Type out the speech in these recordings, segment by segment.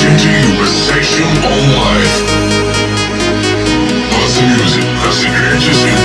Shinji Umasation on life. Lots of music, lots of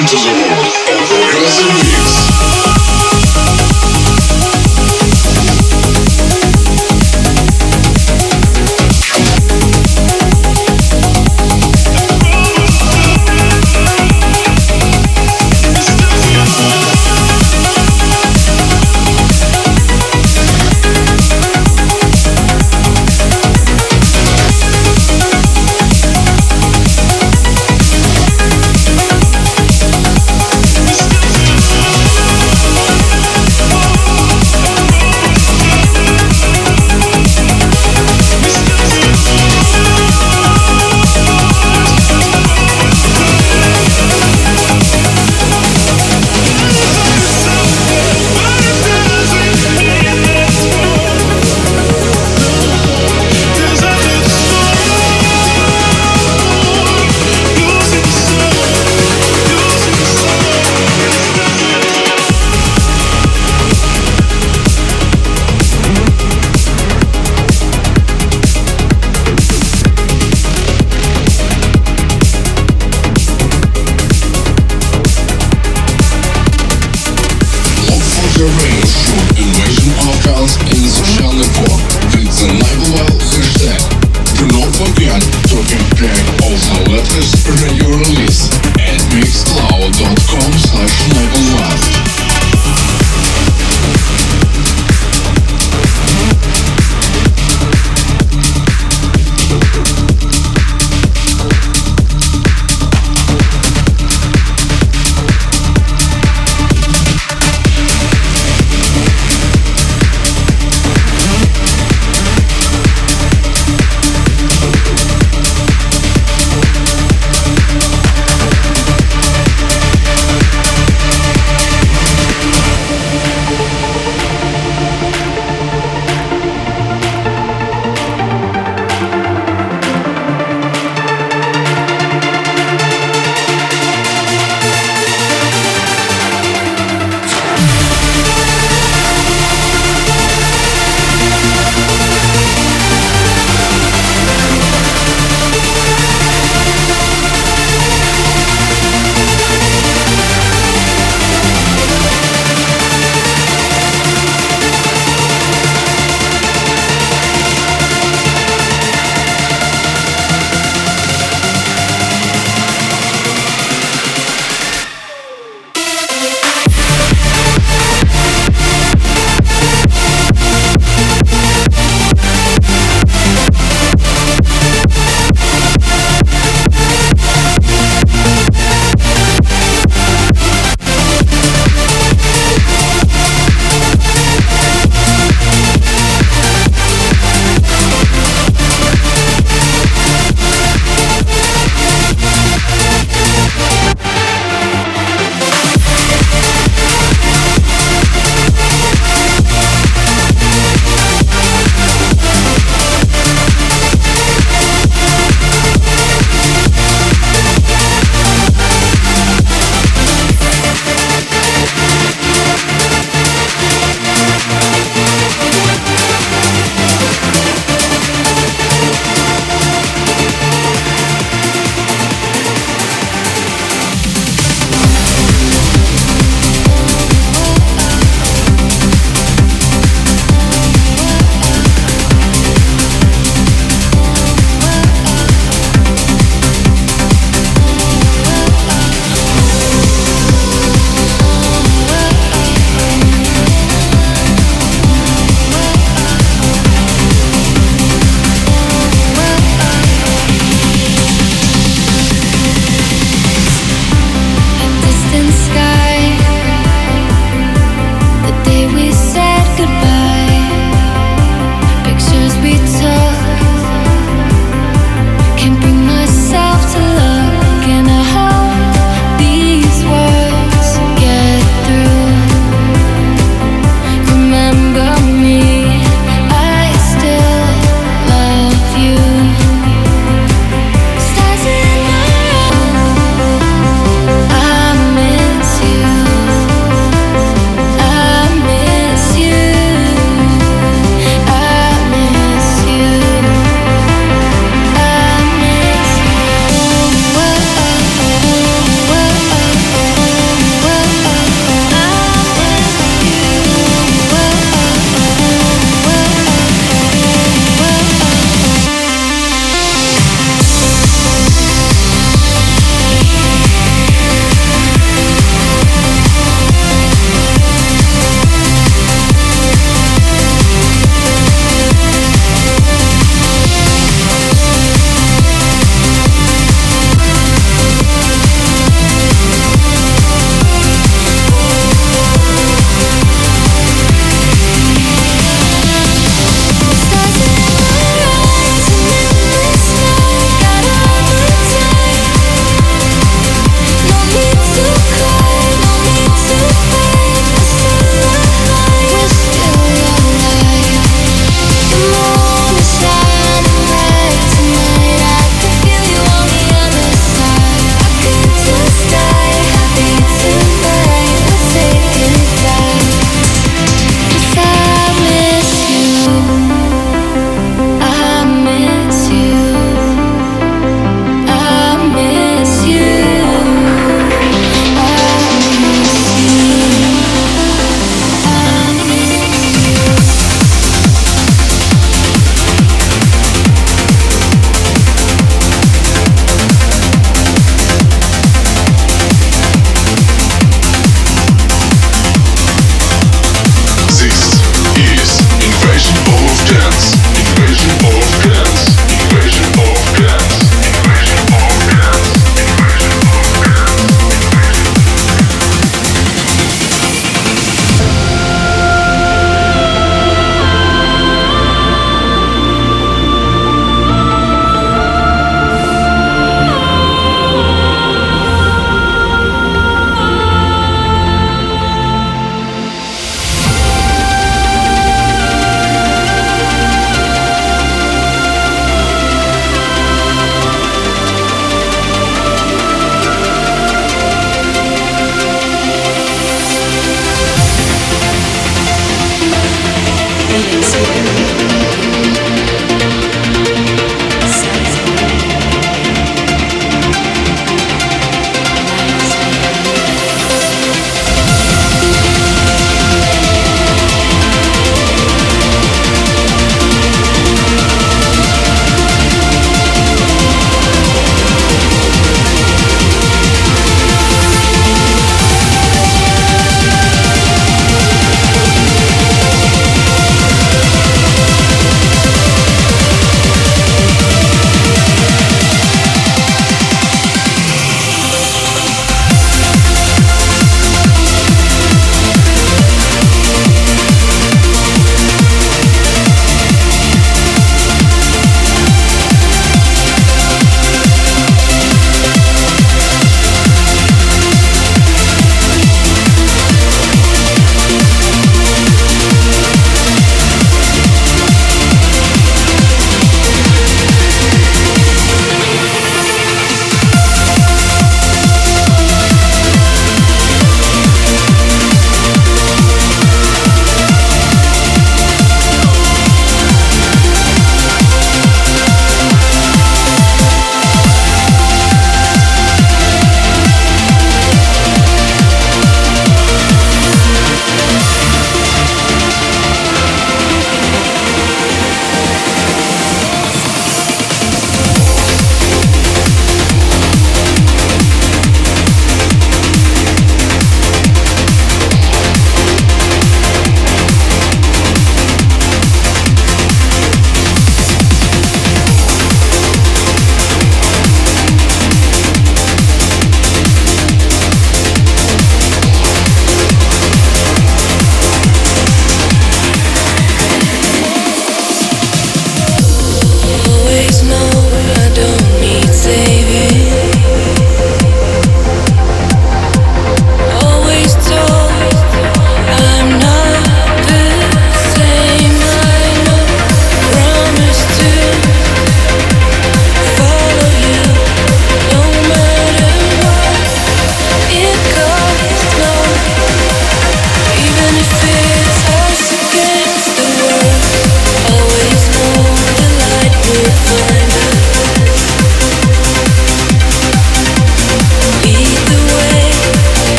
Into the world of the crossing.